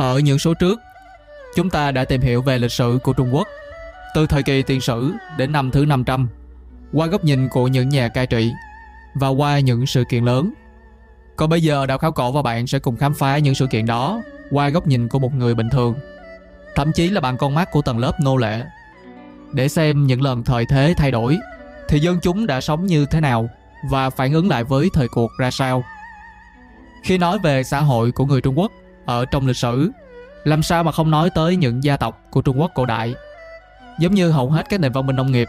Ở những số trước, chúng ta đã tìm hiểu về lịch sử của Trung Quốc từ thời kỳ tiền sử đến năm thứ 500 qua góc nhìn của những nhà cai trị và qua những sự kiện lớn. Còn bây giờ Đạo Khảo Cổ và bạn sẽ cùng khám phá những sự kiện đó qua góc nhìn của một người bình thường, thậm chí là bằng con mắt của tầng lớp nô lệ. Để xem những lần thời thế thay đổi thì dân chúng đã sống như thế nào và phản ứng lại với thời cuộc ra sao. Khi nói về xã hội của người Trung Quốc ở trong lịch sử, làm sao mà không nói tới những gia tộc của Trung Quốc cổ đại. Giống như hầu hết các nền văn minh nông nghiệp,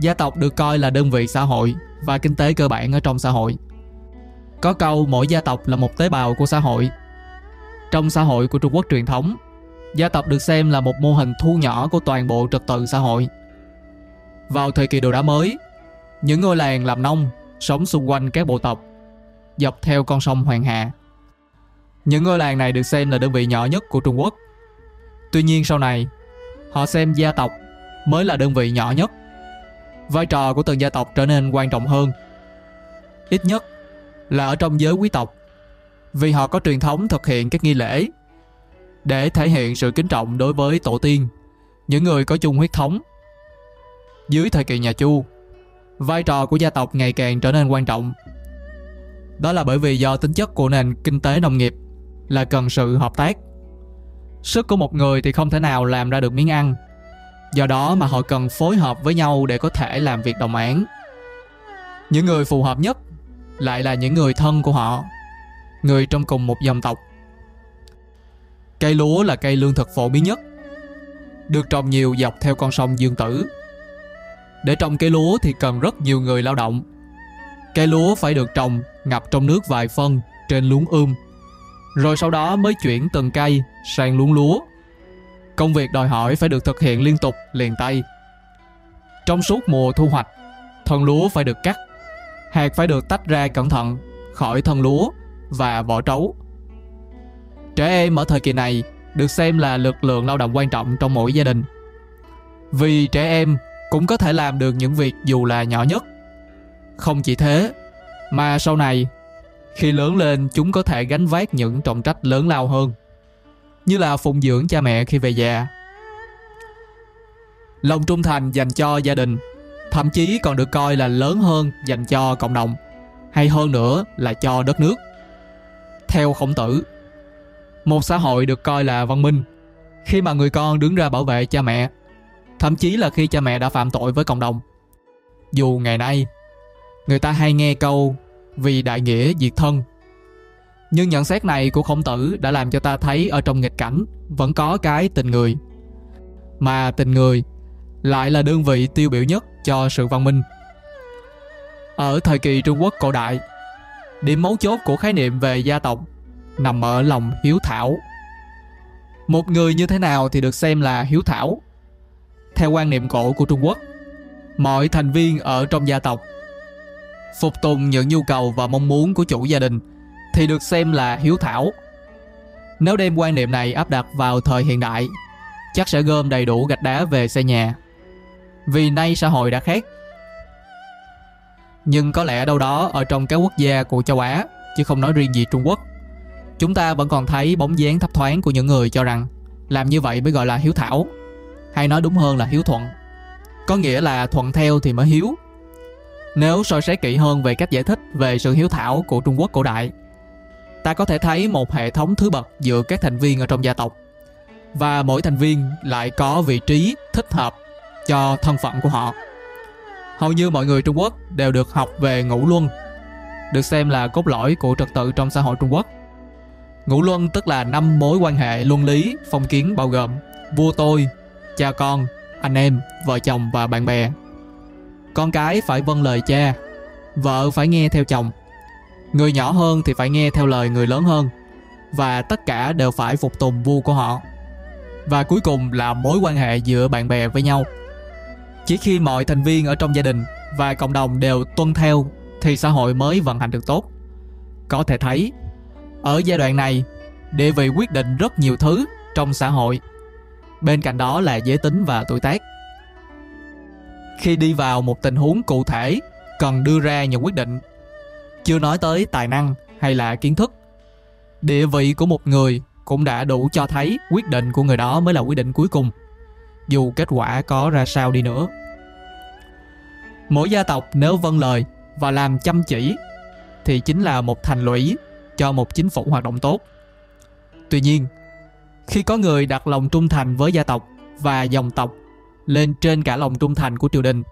gia tộc được coi là đơn vị xã hội và kinh tế cơ bản ở trong xã hội. Có câu mỗi gia tộc là một tế bào của xã hội. Trong xã hội của Trung Quốc truyền thống, gia tộc được xem là một mô hình thu nhỏ của toàn bộ trật tự xã hội. Vào thời kỳ đồ đá mới, những ngôi làng làm nông sống xung quanh các bộ tộc dọc theo con sông Hoàng Hà. Những ngôi làng này được xem là đơn vị nhỏ nhất của Trung Quốc. Tuy nhiên sau này, họ xem gia tộc mới là đơn vị nhỏ nhất. Vai trò của từng gia tộc trở nên quan trọng hơn. Ít nhất là ở trong giới quý tộc, vì họ có truyền thống thực hiện các nghi lễ để thể hiện sự kính trọng đối với tổ tiên, những người có chung huyết thống. Dưới thời kỳ nhà Chu, vai trò của gia tộc ngày càng trở nên quan trọng. Đó là bởi vì do tính chất của nền kinh tế nông nghiệp là cần sự hợp tác. Sức của một người thì không thể nào làm ra được miếng ăn. Do đó mà họ cần phối hợp với nhau để có thể làm việc đồng án. Những người phù hợp nhất lại là những người thân của họ, người trong cùng một dòng tộc. Cây lúa là cây lương thực phổ biến nhất, được trồng nhiều dọc theo con sông Dương Tử. Để trồng cây lúa thì cần rất nhiều người lao động. Cây lúa phải được trồng ngập trong nước vài phân trên luống ươm rồi sau đó mới chuyển từng cây sang luống lúa. Công việc đòi hỏi phải được thực hiện liên tục liền tay. Trong suốt mùa thu hoạch, thân lúa phải được cắt, hạt phải được tách ra cẩn thận khỏi thân lúa và vỏ trấu. Trẻ em ở thời kỳ này được xem là lực lượng lao động quan trọng trong mỗi gia đình. Vì trẻ em cũng có thể làm được những việc dù là nhỏ nhất. Không chỉ thế, mà sau này khi lớn lên, chúng có thể gánh vác những trọng trách lớn lao hơn, Như là phụng dưỡng cha mẹ khi về già. Lòng trung thành dành cho gia đình, Thậm chí còn được coi là lớn hơn dành cho cộng đồng, Hay hơn nữa là cho đất nước. Theo khổng tử, Một xã hội được coi là văn minh. Khi mà người con đứng ra bảo vệ cha mẹ, Thậm chí là khi cha mẹ đã phạm tội với cộng đồng, Dù ngày nay, Người ta hay nghe câu vì đại nghĩa diệt thân. Nhưng nhận xét này của khổng tử đã làm cho ta thấy ở trong nghịch cảnh vẫn có cái tình người. Mà tình người lại là đơn vị tiêu biểu nhất cho sự văn minh. Ở thời kỳ Trung Quốc cổ đại, điểm mấu chốt của khái niệm về gia tộc nằm ở lòng hiếu thảo. Một người như thế nào thì được xem là hiếu thảo? Theo quan niệm cổ của Trung Quốc, mọi thành viên ở trong gia tộc phục tùng những nhu cầu và mong muốn của chủ gia đình thì được xem là hiếu thảo. Nếu đem quan niệm này áp đặt vào thời hiện đại, chắc sẽ gom đầy đủ gạch đá về xây nhà. Vì nay xã hội đã khác. Nhưng có lẽ đâu đó ở trong các quốc gia của châu Á, chứ không nói riêng gì Trung Quốc, chúng ta vẫn còn thấy bóng dáng thấp thoáng của những người cho rằng làm như vậy mới gọi là hiếu thảo, hay nói đúng hơn là hiếu thuận. Có nghĩa là thuận theo thì mới hiếu, nếu soi xét kỹ hơn về cách giải thích về sự hiếu thảo của Trung Quốc cổ đại, ta có thể thấy một hệ thống thứ bậc giữa các thành viên ở trong gia tộc và mỗi thành viên lại có vị trí thích hợp cho thân phận của họ. Hầu như mọi người Trung Quốc đều được học về ngũ luân, được xem là cốt lõi của trật tự trong xã hội Trung Quốc. Ngũ luân tức là năm mối quan hệ luân lý, phong kiến bao gồm vua tôi, cha con, anh em, vợ chồng và bạn bè con cái phải vâng lời cha, Vợ phải nghe theo chồng. Người nhỏ hơn thì phải nghe theo lời người lớn hơn, Và tất cả đều phải phục tùng vua của họ. Và cuối cùng là mối quan hệ giữa bạn bè với nhau. Chỉ khi mọi thành viên ở trong gia đình và cộng đồng đều tuân theo Thì xã hội mới vận hành được tốt. Có thể thấy, Ở giai đoạn này, Địa vị quyết định rất nhiều thứ trong xã hội. Bên cạnh đó là giới tính và tuổi tác khi đi vào một tình huống cụ thể cần đưa ra những quyết định chưa nói tới tài năng hay là kiến thức địa vị của một người cũng đã đủ cho thấy quyết định của người đó mới là quyết định cuối cùng, dù kết quả có ra sao đi nữa. Mỗi gia tộc nếu vâng lời và làm chăm chỉ thì chính là một thành lũy cho một chính phủ hoạt động tốt. Tuy nhiên, khi có người đặt lòng trung thành với gia tộc và dòng tộc lên trên cả lòng trung thành của triều đình,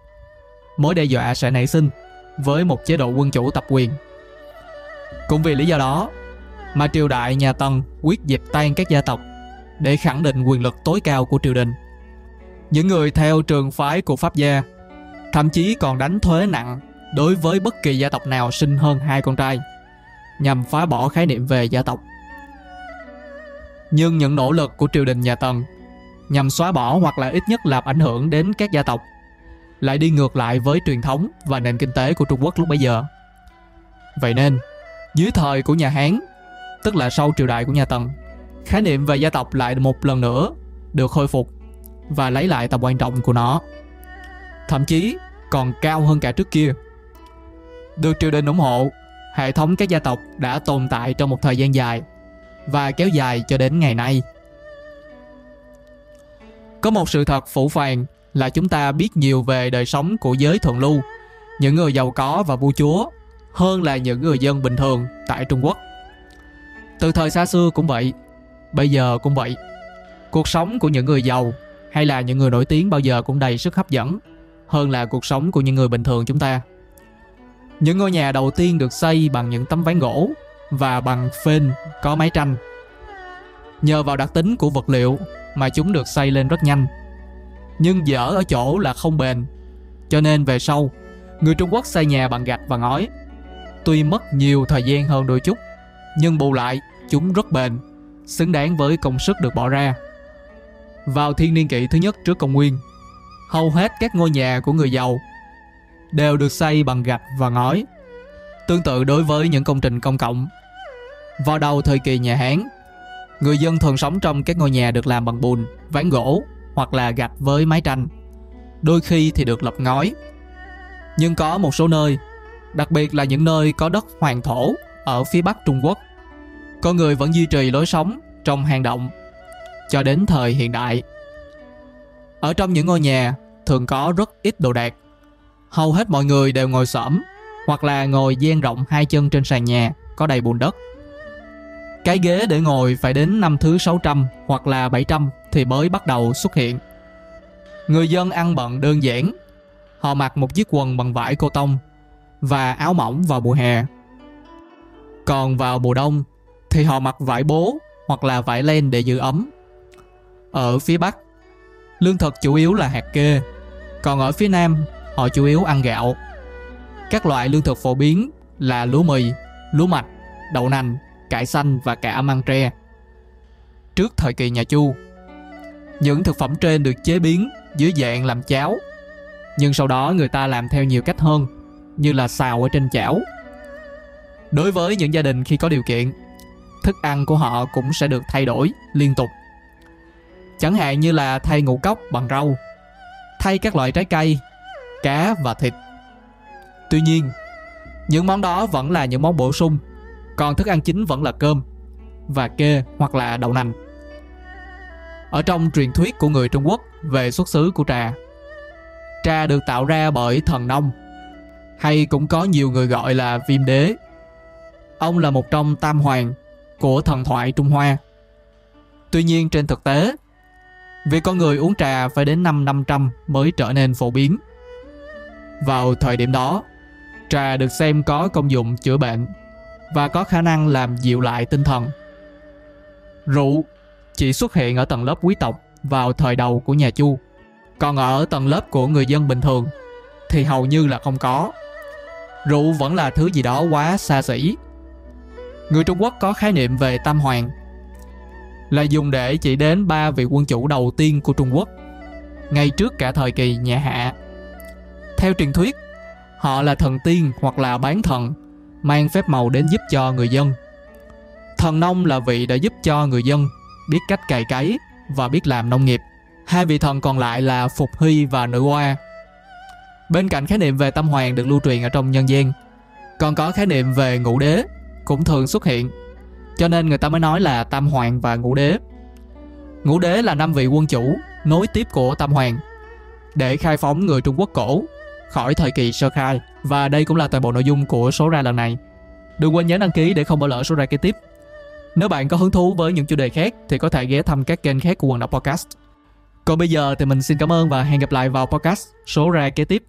mối đe dọa sẽ nảy sinh với một chế độ quân chủ tập quyền. Cũng vì lý do đó mà triều đại nhà Tần quyết dẹp tan các gia tộc để khẳng định quyền lực tối cao của triều đình. Những người theo trường phái của Pháp gia thậm chí còn đánh thuế nặng đối với bất kỳ gia tộc nào sinh hơn hai con trai nhằm phá bỏ khái niệm về gia tộc. Nhưng những nỗ lực của triều đình nhà Tần nhằm xóa bỏ hoặc là ít nhất làm ảnh hưởng đến các gia tộc lại đi ngược lại với truyền thống và nền kinh tế của Trung Quốc lúc bấy giờ. Vậy nên, dưới thời của nhà Hán, tức là sau triều đại của nhà Tần, khái niệm về gia tộc lại một lần nữa được khôi phục và lấy lại tầm quan trọng của nó. Thậm chí còn cao hơn cả trước kia. Được triều đình ủng hộ, hệ thống các gia tộc đã tồn tại trong một thời gian dài và kéo dài cho đến ngày nay. Có một sự thật phủ phàng là chúng ta biết nhiều về đời sống của giới thượng lưu, những người giàu có và vua chúa hơn là những người dân bình thường tại Trung Quốc. Từ thời xa xưa cũng vậy, bây giờ cũng vậy. Cuộc sống của những người giàu hay là những người nổi tiếng bao giờ cũng đầy sức hấp dẫn hơn là cuộc sống của những người bình thường chúng ta. Những ngôi nhà đầu tiên được xây bằng những tấm ván gỗ và bằng phên có mái tranh. Nhờ vào đặc tính của vật liệu mà chúng được xây lên rất nhanh. Nhưng dở ở chỗ là không bền. Cho nên về sau, người Trung Quốc xây nhà bằng gạch và ngói. Tuy mất nhiều thời gian hơn đôi chút, nhưng bù lại chúng rất bền, xứng đáng với công sức được bỏ ra. Vào thiên niên kỷ thứ nhất trước công nguyên, hầu hết các ngôi nhà của người giàu đều được xây bằng gạch và ngói. Tương tự đối với những công trình công cộng. Vào đầu thời kỳ nhà Hán, người dân thường sống trong các ngôi nhà được làm bằng bùn, ván gỗ hoặc là gạch với mái tranh. Đôi khi thì được lập ngói. Nhưng có một số nơi, đặc biệt là những nơi có đất hoàng thổ ở phía bắc Trung Quốc, con người vẫn duy trì lối sống trong hang động cho đến thời hiện đại. Ở trong những ngôi nhà thường có rất ít đồ đạc. Hầu hết mọi người đều ngồi xổm hoặc là ngồi dang rộng hai chân trên sàn nhà có đầy bùn đất. Cái ghế để ngồi phải đến năm thứ 600 hoặc là 700 thì mới bắt đầu xuất hiện. Người dân ăn bận đơn giản. Họ mặc một chiếc quần bằng vải cô tông và áo mỏng vào mùa hè. Còn vào mùa đông thì họ mặc vải bố hoặc là vải len để giữ ấm. Ở phía Bắc, lương thực chủ yếu là hạt kê, còn ở phía Nam, họ chủ yếu ăn gạo. Các loại lương thực phổ biến là lúa mì, lúa mạch, đậu nành, cải xanh và cả măng tre. Trước thời kỳ nhà Chu, những thực phẩm trên được chế biến dưới dạng làm cháo, nhưng sau đó người ta làm theo nhiều cách hơn, như là xào ở trên chảo. Đối với những gia đình khi có điều kiện, thức ăn của họ cũng sẽ được thay đổi liên tục. Chẳng hạn như là thay ngũ cốc bằng rau, thay các loại trái cây, cá và thịt. Tuy nhiên, những món đó vẫn là những món bổ sung, còn thức ăn chính vẫn là cơm và kê hoặc là đậu nành. Ở trong truyền thuyết của người Trung Quốc về xuất xứ của trà, trà được tạo ra bởi thần nông, hay cũng có nhiều người gọi là viêm đế. Ông là một trong tam hoàng của thần thoại Trung Hoa. Tuy nhiên trên thực tế, việc con người uống trà phải đến năm 500 mới trở nên phổ biến. Vào thời điểm đó, trà được xem có công dụng chữa bệnh và có khả năng làm dịu lại tinh thần. Rượu chỉ xuất hiện ở tầng lớp quý tộc vào thời đầu của nhà Chu, còn ở tầng lớp của người dân bình thường thì hầu như là không có. Rượu vẫn là thứ gì đó quá xa xỉ. Người Trung Quốc có khái niệm về tam hoàng là dùng để chỉ đến ba vị quân chủ đầu tiên của Trung Quốc ngay trước cả thời kỳ nhà Hạ. Theo truyền thuyết, họ là thần tiên hoặc là bán thần mang phép màu đến giúp cho người dân. Thần nông là vị đã giúp cho người dân biết cách cày cấy và biết làm nông nghiệp. Hai vị thần còn lại là Phục Hy và Nữ Hoa. Bên cạnh khái niệm về tâm hoàng được lưu truyền ở trong nhân gian, còn có khái niệm về ngũ đế cũng thường xuất hiện. Cho nên người ta mới nói là Tam Hoàng và Ngũ Đế. Ngũ Đế là năm vị quân chủ nối tiếp của Tam Hoàng để khai phóng người Trung Quốc cổ khỏi thời kỳ sơ khai và đây cũng là toàn bộ nội dung của số ra lần này. Đừng quên nhấn đăng ký để không bỏ lỡ số ra kế tiếp. Nếu bạn có hứng thú với những chủ đề khác thì có thể ghé thăm các kênh khác của Quần Đọc Podcast. Còn bây giờ thì mình xin cảm ơn và hẹn gặp lại vào podcast số ra kế tiếp.